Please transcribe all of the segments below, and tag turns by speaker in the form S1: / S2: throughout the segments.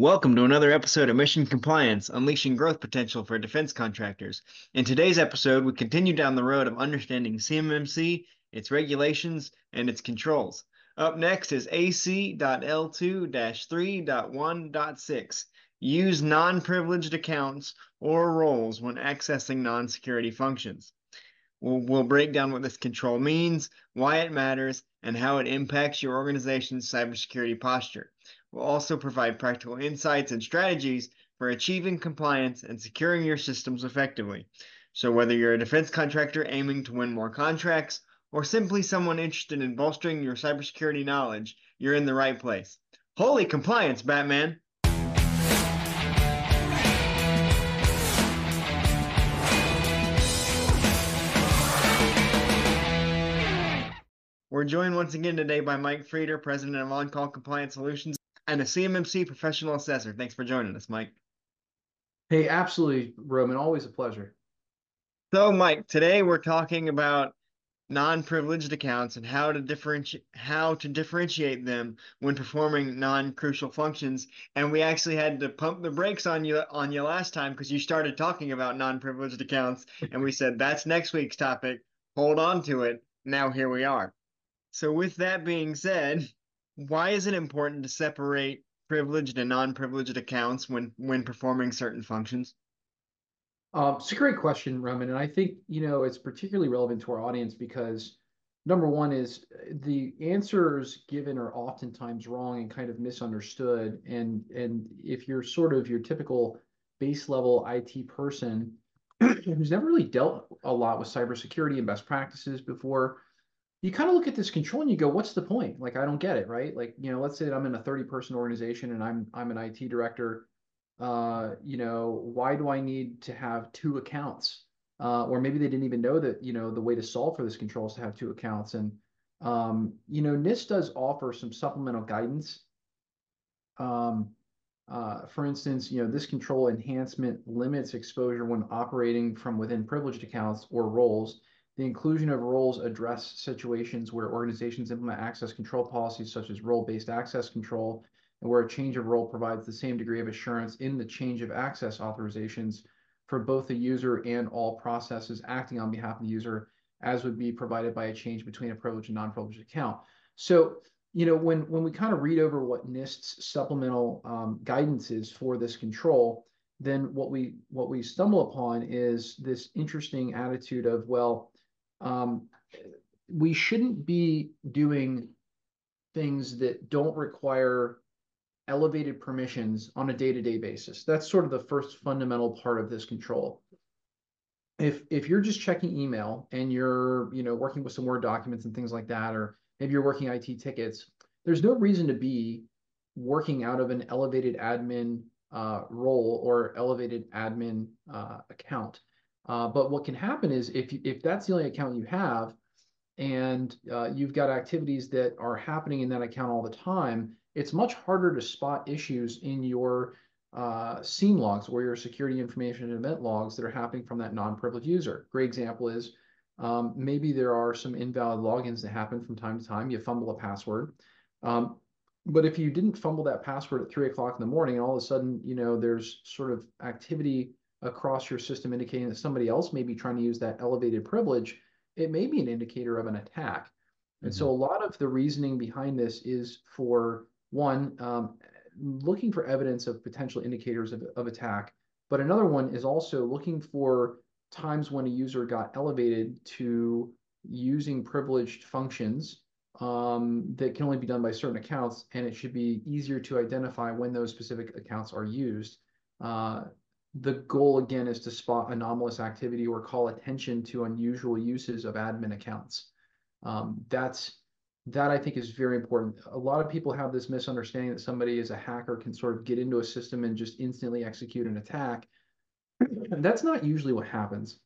S1: Welcome to another episode of Mission Compliance, unleashing growth potential for defense contractors. In today's episode, we continue down the road of understanding CMMC, its regulations, and its controls. Up next is AC.L2-3.1.6. Use non-privileged accounts or roles when accessing non-security functions. We'll, we'll break down what this control means, why it matters, and how it impacts your organization's cybersecurity posture We'll also provide practical insights and strategies for achieving compliance and securing your systems effectively. So, whether you're a defense contractor aiming to win more contracts or simply someone interested in bolstering your cybersecurity knowledge, you're in the right place. Holy compliance, Batman! We're joined once again today by Mike Frieder, President of On Call Compliance Solutions and a CMMC professional assessor. Thanks for joining us, Mike.
S2: Hey, absolutely, Roman. Always a pleasure.
S1: So, Mike, today we're talking about non-privileged accounts and how to differentiate how to differentiate them when performing non-crucial functions. And we actually had to pump the brakes on you on you last time because you started talking about non-privileged accounts, and we said that's next week's topic. Hold on to it. Now here we are. So, with that being said, why is it important to separate privileged and non-privileged accounts when when performing certain functions?
S2: Um, it's a great question, Roman, and I think you know it's particularly relevant to our audience because number one is the answers given are oftentimes wrong and kind of misunderstood, and and if you're sort of your typical base level IT person who's never really dealt a lot with cybersecurity and best practices before, you kind of look at this control and you go, what's the point? Like, I don't get it, right? Like, you know, let's say I'm in a 30 person organization and I'm I'm an IT director. Uh, you know, why do I need to have two accounts? Uh, or maybe they didn't even know that, you know, the way to solve for this control is to have two accounts. And um, you know, NIST does offer some supplemental guidance. Um, uh, for instance, you know, this control enhancement limits exposure when operating from within privileged accounts or roles the inclusion of roles address situations where organizations implement access control policies such as role-based access control and where a change of role provides the same degree of assurance in the change of access authorizations for both the user and all processes acting on behalf of the user as would be provided by a change between a privileged and non-privileged account. So, you know, when, when we kind of read over what NIST's supplemental um, guidance is for this control, then what we what we stumble upon is this interesting attitude of, well, um, we shouldn't be doing things that don't require elevated permissions on a day-to-day basis. That's sort of the first fundamental part of this control. If if you're just checking email and you're, you know, working with some Word documents and things like that, or maybe you're working IT tickets, there's no reason to be working out of an elevated admin uh, role or elevated admin uh, account. Uh, but what can happen is if if that's the only account you have, and uh, you've got activities that are happening in that account all the time, it's much harder to spot issues in your uh, SIEM logs or your security information and event logs that are happening from that non-privileged user. Great example is um, maybe there are some invalid logins that happen from time to time. You fumble a password. Um, but if you didn't fumble that password at three o'clock in the morning, and all of a sudden, you know, there's sort of activity across your system indicating that somebody else may be trying to use that elevated privilege, it may be an indicator of an attack. Mm-hmm. And so mm-hmm. a lot of the reasoning behind this is for one, um, looking for evidence of potential indicators of, of attack. But another one is also looking for times when a user got elevated to using privileged functions um, that can only be done by certain accounts, and it should be easier to identify when those specific accounts are used. Uh, the goal again is to spot anomalous activity or call attention to unusual uses of admin accounts. Um, that's that I think is very important. A lot of people have this misunderstanding that somebody is a hacker can sort of get into a system and just instantly execute an attack. that's not usually what happens.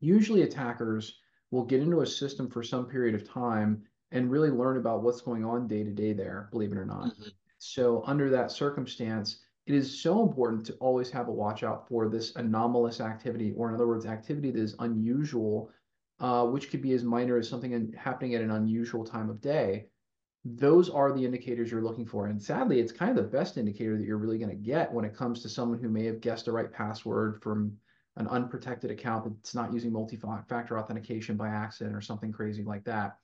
S2: Usually attackers will get into a system for some period of time and really learn about what's going on day to day there, believe it or not. Mm-hmm. So under that circumstance, it is so important to always have a watch out for this anomalous activity, or in other words, activity that is unusual, uh, which could be as minor as something happening at an unusual time of day. those are the indicators you're looking for. And sadly, it's kind of the best indicator that you're really going to get when it comes to someone who may have guessed the right password from an unprotected account that's not using multi-factor authentication by accident or something crazy like that.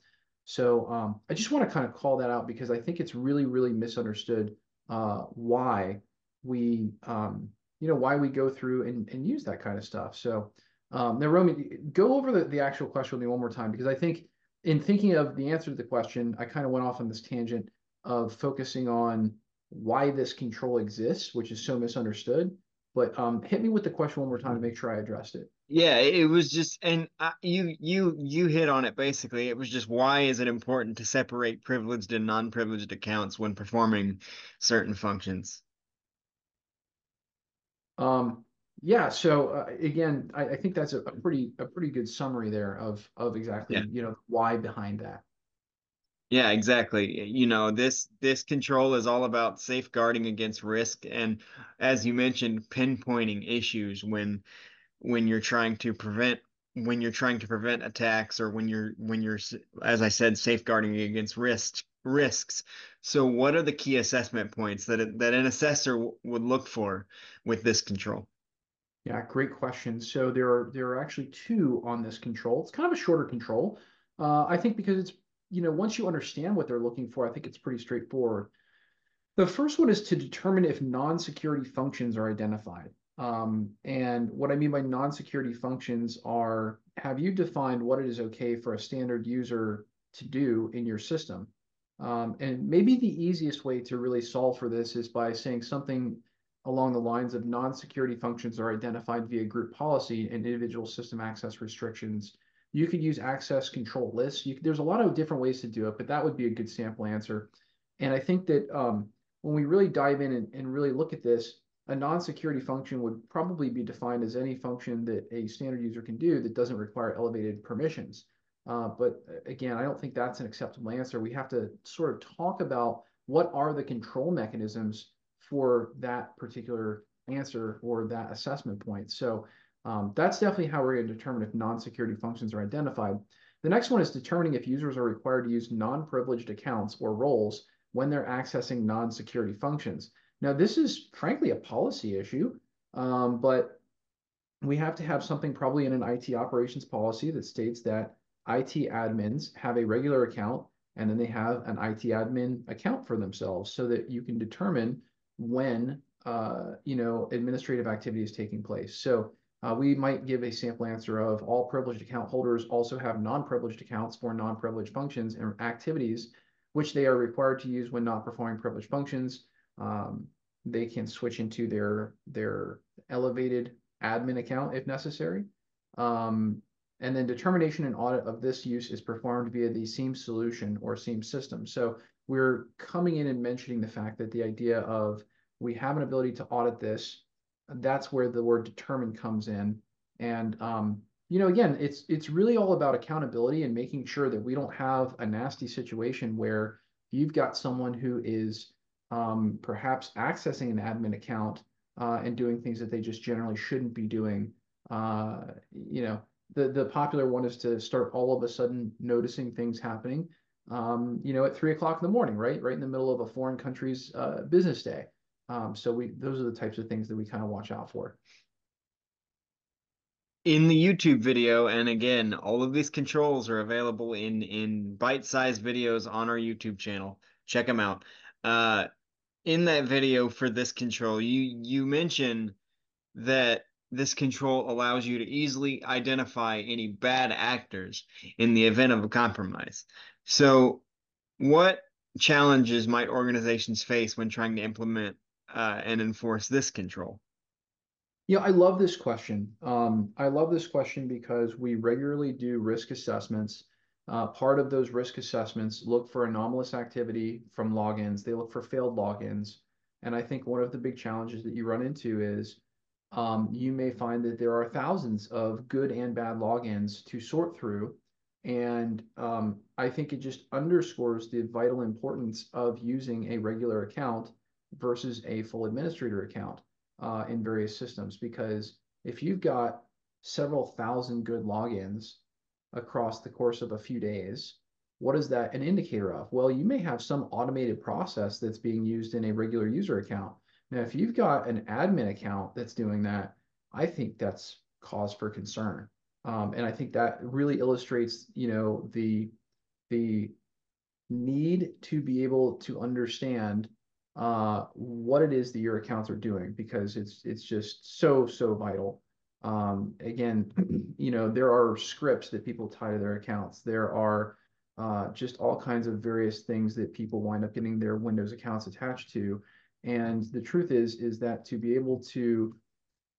S2: So um, I just want to kind of call that out because I think it's really, really misunderstood uh, why we, um, you know, why we go through and, and use that kind of stuff. So um, now, Romy, go over the, the actual question with me one more time because I think in thinking of the answer to the question, I kind of went off on this tangent of focusing on why this control exists, which is so misunderstood. But um, hit me with the question one more time to make sure I addressed it.
S1: Yeah, it was just, and uh, you you you hit on it basically. It was just why is it important to separate privileged and non-privileged accounts when performing certain functions?
S2: Um, yeah. So uh, again, I, I, think that's a, a, pretty a pretty good summary there of of exactly yeah. you know why behind that.
S1: Yeah, exactly. You know, this this control is all about safeguarding against risk and as you mentioned, pinpointing issues when when you're trying to prevent when you're trying to prevent attacks or when you're when you're as I said safeguarding against risks risks. So what are the key assessment points that that an assessor would look for with this control?
S2: Yeah, great question. So there are there are actually two on this control. It's kind of a shorter control. Uh, I think because it's you know once you understand what they're looking for, I think it's pretty straightforward. The first one is to determine if non-security functions are identified. Um, and what I mean by non-security functions are, have you defined what it is okay for a standard user to do in your system? Um, and maybe the easiest way to really solve for this is by saying something along the lines of non-security functions are identified via group policy and individual system access restrictions. You could use access control lists. You, there's a lot of different ways to do it, but that would be a good sample answer. And I think that um, when we really dive in and, and really look at this, a non-security function would probably be defined as any function that a standard user can do that doesn't require elevated permissions. Uh, but again, I don't think that's an acceptable answer. We have to sort of talk about what are the control mechanisms for that particular answer or that assessment point. So um, that's definitely how we're going to determine if non-security functions are identified. The next one is determining if users are required to use non-privileged accounts or roles when they're accessing non-security functions. Now, this is frankly a policy issue, um, but we have to have something probably in an IT operations policy that states that IT admins have a regular account and then they have an IT admin account for themselves so that you can determine when uh, you know administrative activity is taking place. So uh, we might give a sample answer of all privileged account holders also have non-privileged accounts for non-privileged functions and activities, which they are required to use when not performing privileged functions. Um, they can switch into their their elevated admin account if necessary. Um, and then determination and audit of this use is performed via the SIEM solution or SIEM system. So we're coming in and mentioning the fact that the idea of we have an ability to audit this, that's where the word determined comes in. And um, you know, again, it's it's really all about accountability and making sure that we don't have a nasty situation where you've got someone who is um, perhaps accessing an admin account uh, and doing things that they just generally shouldn't be doing. Uh, you know, the the popular one is to start all of a sudden noticing things happening um, you know, at three o'clock in the morning, right? Right in the middle of a foreign country's uh, business day. Um, so we those are the types of things that we kind of watch out for.
S1: In the YouTube video, and again, all of these controls are available in in bite-sized videos on our YouTube channel. Check them out. Uh, in that video for this control, you you mention that this control allows you to easily identify any bad actors in the event of a compromise. So, what challenges might organizations face when trying to implement uh, and enforce this control?
S2: Yeah, I love this question. Um, I love this question because we regularly do risk assessments. Uh, part of those risk assessments look for anomalous activity from logins. They look for failed logins. And I think one of the big challenges that you run into is um, you may find that there are thousands of good and bad logins to sort through. And um, I think it just underscores the vital importance of using a regular account versus a full administrator account uh, in various systems. Because if you've got several thousand good logins across the course of a few days, what is that an indicator of? Well, you may have some automated process that's being used in a regular user account. Now, if you've got an admin account that's doing that, I think that's cause for concern. Um, and I think that really illustrates, you know, the the need to be able to understand uh, what it is that your accounts are doing because it's it's just so so vital. Um, again, you know, there are scripts that people tie to their accounts. There are uh, just all kinds of various things that people wind up getting their Windows accounts attached to. And the truth is, is that to be able to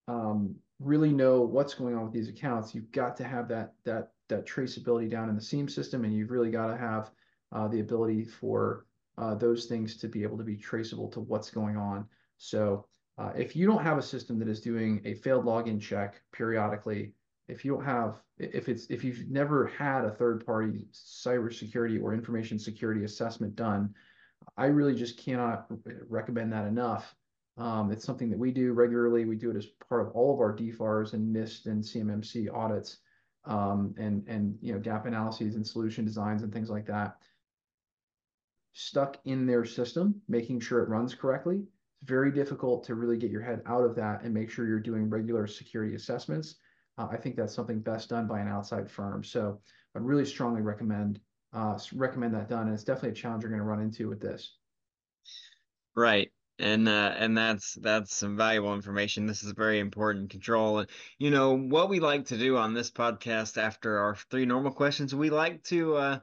S2: um, really know what's going on with these accounts, you've got to have that that that traceability down in the SIEM system, and you've really got to have uh, the ability for uh, those things to be able to be traceable to what's going on. So uh, if you don't have a system that is doing a failed login check periodically, if you don't have, if it's if you've never had a third party cybersecurity or information security assessment done, I really just cannot recommend that enough. Um, it's something that we do regularly. We do it as part of all of our DFARS and NIST and CMMC audits, um, and and you know gap analyses and solution designs and things like that. Stuck in their system, making sure it runs correctly it's very difficult to really get your head out of that and make sure you're doing regular security assessments. Uh, I think that's something best done by an outside firm. So I'd really strongly recommend uh, recommend that done. And it's definitely a challenge you're going to run into with this.
S1: Right. And uh, and that's that's some valuable information. This is very important control. And You know what we like to do on this podcast after our three normal questions. We like to uh,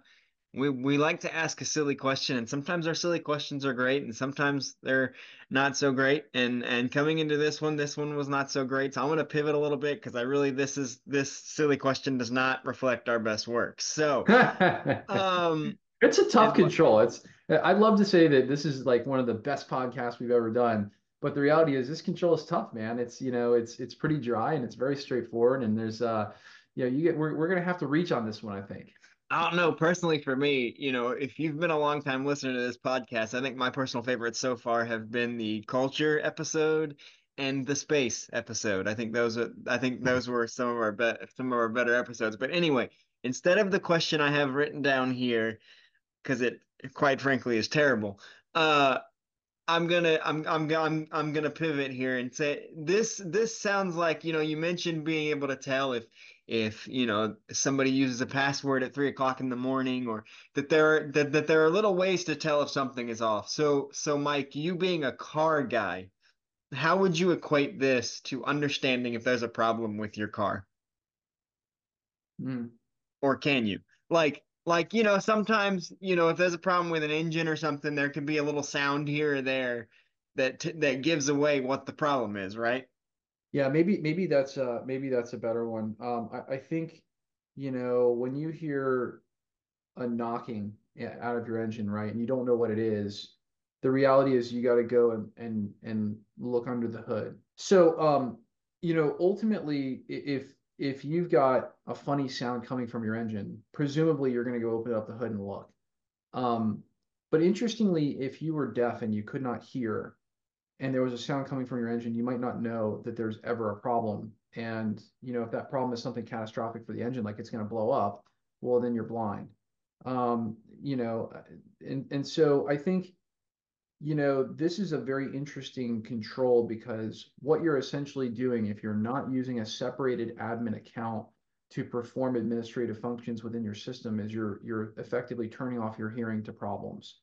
S1: we we like to ask a silly question and sometimes our silly questions are great and sometimes they're not so great and and coming into this one this one was not so great. So i'm going to pivot a little bit because i really this is this silly question does not reflect our best work. So um
S2: it's a tough control. It's i'd love to say that this is like one of the best podcasts we've ever done but the reality is this control is tough man. It's you know it's it's pretty dry and it's very straightforward and there's uh you know you get we're, we're going to have to reach on this one i think
S1: I don't know. Personally, for me, you know, if you've been a long time listener to this podcast, I think my personal favorites so far have been the culture episode and the space episode. I think those are. I think those were some of our be- some of our better episodes. But anyway, instead of the question I have written down here, because it quite frankly is terrible. Uh, I'm gonna I'm I'm I'm I'm gonna pivot here and say this this sounds like you know you mentioned being able to tell if if you know somebody uses a password at three o'clock in the morning or that there are that, that there are little ways to tell if something is off. So so mike you being a car guy how would you equate this to understanding if there's a problem with your car?
S2: Mm.
S1: or can you? Like like you know sometimes you know if there's a problem with an engine or something there can be a little sound here or there that that gives away what the problem is right
S2: yeah, maybe maybe that's uh maybe that's a better one. Um, I, I think, you know, when you hear a knocking out of your engine, right, and you don't know what it is, the reality is you got to go and and and look under the hood. So, um, you know, ultimately, if if you've got a funny sound coming from your engine, presumably you're going to go open up the hood and look. Um, but interestingly, if you were deaf and you could not hear, and there was a sound coming from your engine, you might not know that there's ever a problem. And you know, if that problem is something catastrophic for the engine, like it's going to blow up, well, then you're blind. Um, you know, and and so I think, you know, this is a very interesting control because what you're essentially doing, if you're not using a separated admin account to perform administrative functions within your system, is you're you're effectively turning off your hearing to problems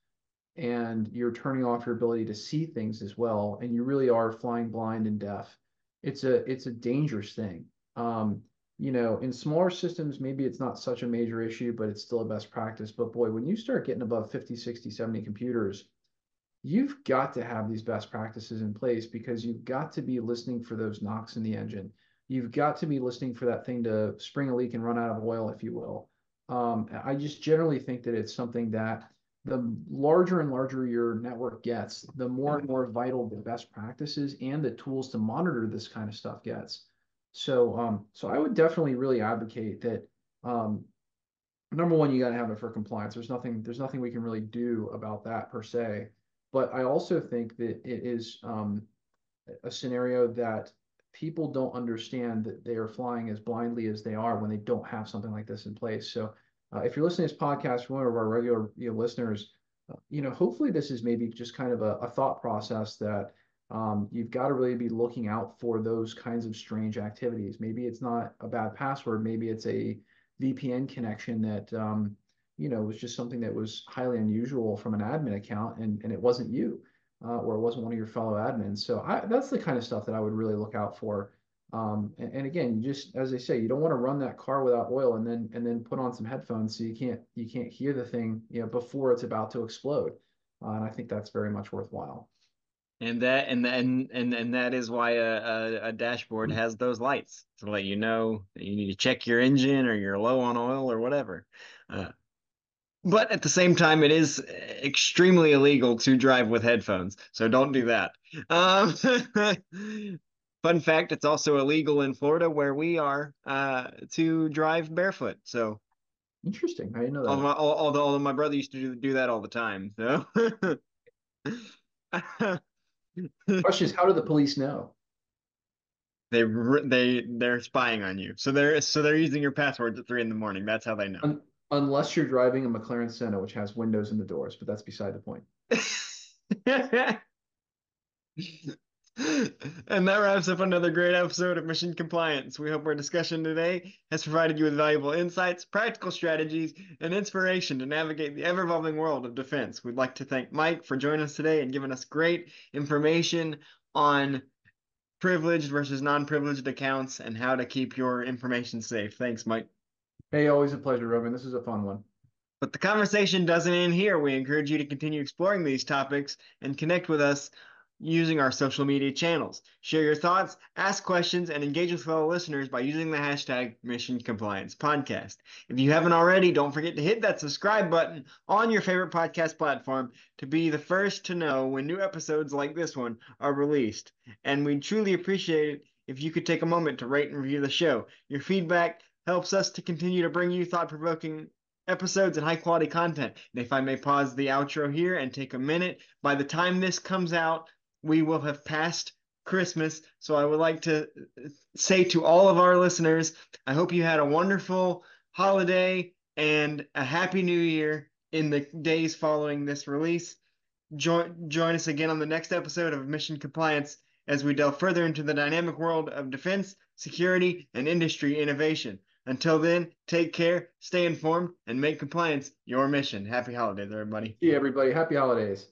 S2: and you're turning off your ability to see things as well and you really are flying blind and deaf it's a it's a dangerous thing. Um, you know in smaller systems maybe it's not such a major issue but it's still a best practice. But boy when you start getting above 50 60 70 computers you've got to have these best practices in place because you've got to be listening for those knocks in the engine. You've got to be listening for that thing to spring a leak and run out of oil if you will. Um, i just generally think that it's something that the larger and larger your network gets, the more and more vital the best practices and the tools to monitor this kind of stuff gets. So, um, so I would definitely really advocate that. Um, number one, you got to have it for compliance. There's nothing, there's nothing we can really do about that per se. But I also think that it is um, a scenario that people don't understand that they are flying as blindly as they are when they don't have something like this in place. So uh, if you're listening to this podcast, one of our regular you know, listeners, uh, you know, hopefully this is maybe just kind of a, a thought process that um, you've got to really be looking out for those kinds of strange activities. Maybe it's not a bad password. Maybe it's a VPN connection that um, you know was just something that was highly unusual from an admin account, and and it wasn't you, uh, or it wasn't one of your fellow admins. So I, that's the kind of stuff that I would really look out for. Um, and, and, again, you just as I say, you don't want to run that car without oil and then and then put on some headphones so you can't you can't hear the thing you know before it's about to explode. Uh, and I think that's very much worthwhile.
S1: And that and and and and that is why a, a, a dashboard mm-hmm. has those lights to let you know that you need to check your engine or you're low on oil or whatever. Uh, but at the same time, it is extremely illegal to drive with headphones, so don't do that. Um, fun fact: it's also illegal in Florida, where we are, uh, to drive barefoot. So
S2: interesting. I didn't know that.
S1: Although, although, although my brother used to do, do that all the time. So.
S2: Question is, how do the police know?
S1: They they they're spying on you. So they're so they're using your passwords at three in the morning. That's how they know.
S2: Un unless you're driving a McLaren Senna, which has windows in the doors, but that's beside the point.
S1: and that wraps up another great episode of Mission Compliance. We hope our discussion today has provided you with valuable insights, practical strategies, and inspiration to navigate the ever evolving world of defense. We'd like to thank Mike for joining us today and giving us great information on privileged versus non privileged accounts and how to keep your information safe. Thanks, Mike.
S2: Hey, always a pleasure, Robin. This is a fun one.
S1: But the conversation doesn't end here. We encourage you to continue exploring these topics and connect with us using our social media channels. Share your thoughts, ask questions, and engage with fellow listeners by using the hashtag Mission Compliance Podcast. If you haven't already, don't forget to hit that subscribe button on your favorite podcast platform to be the first to know when new episodes like this one are released. And we'd truly appreciate it if you could take a moment to rate and review the show. Your feedback helps us to continue to bring you thought provoking episodes and high quality content. And if I may pause the outro here and take a minute, by the time this comes out, we will have passed Christmas. So I would like to say to all of our listeners, I hope you had a wonderful holiday and a happy new year in the days following this release. Join, join us again on the next episode of Mission Compliance as we delve further into the dynamic world of defense, security, and industry innovation. Until then, take care, stay informed, and make compliance your mission. Happy holidays, everybody.
S2: See everybody. Happy holidays.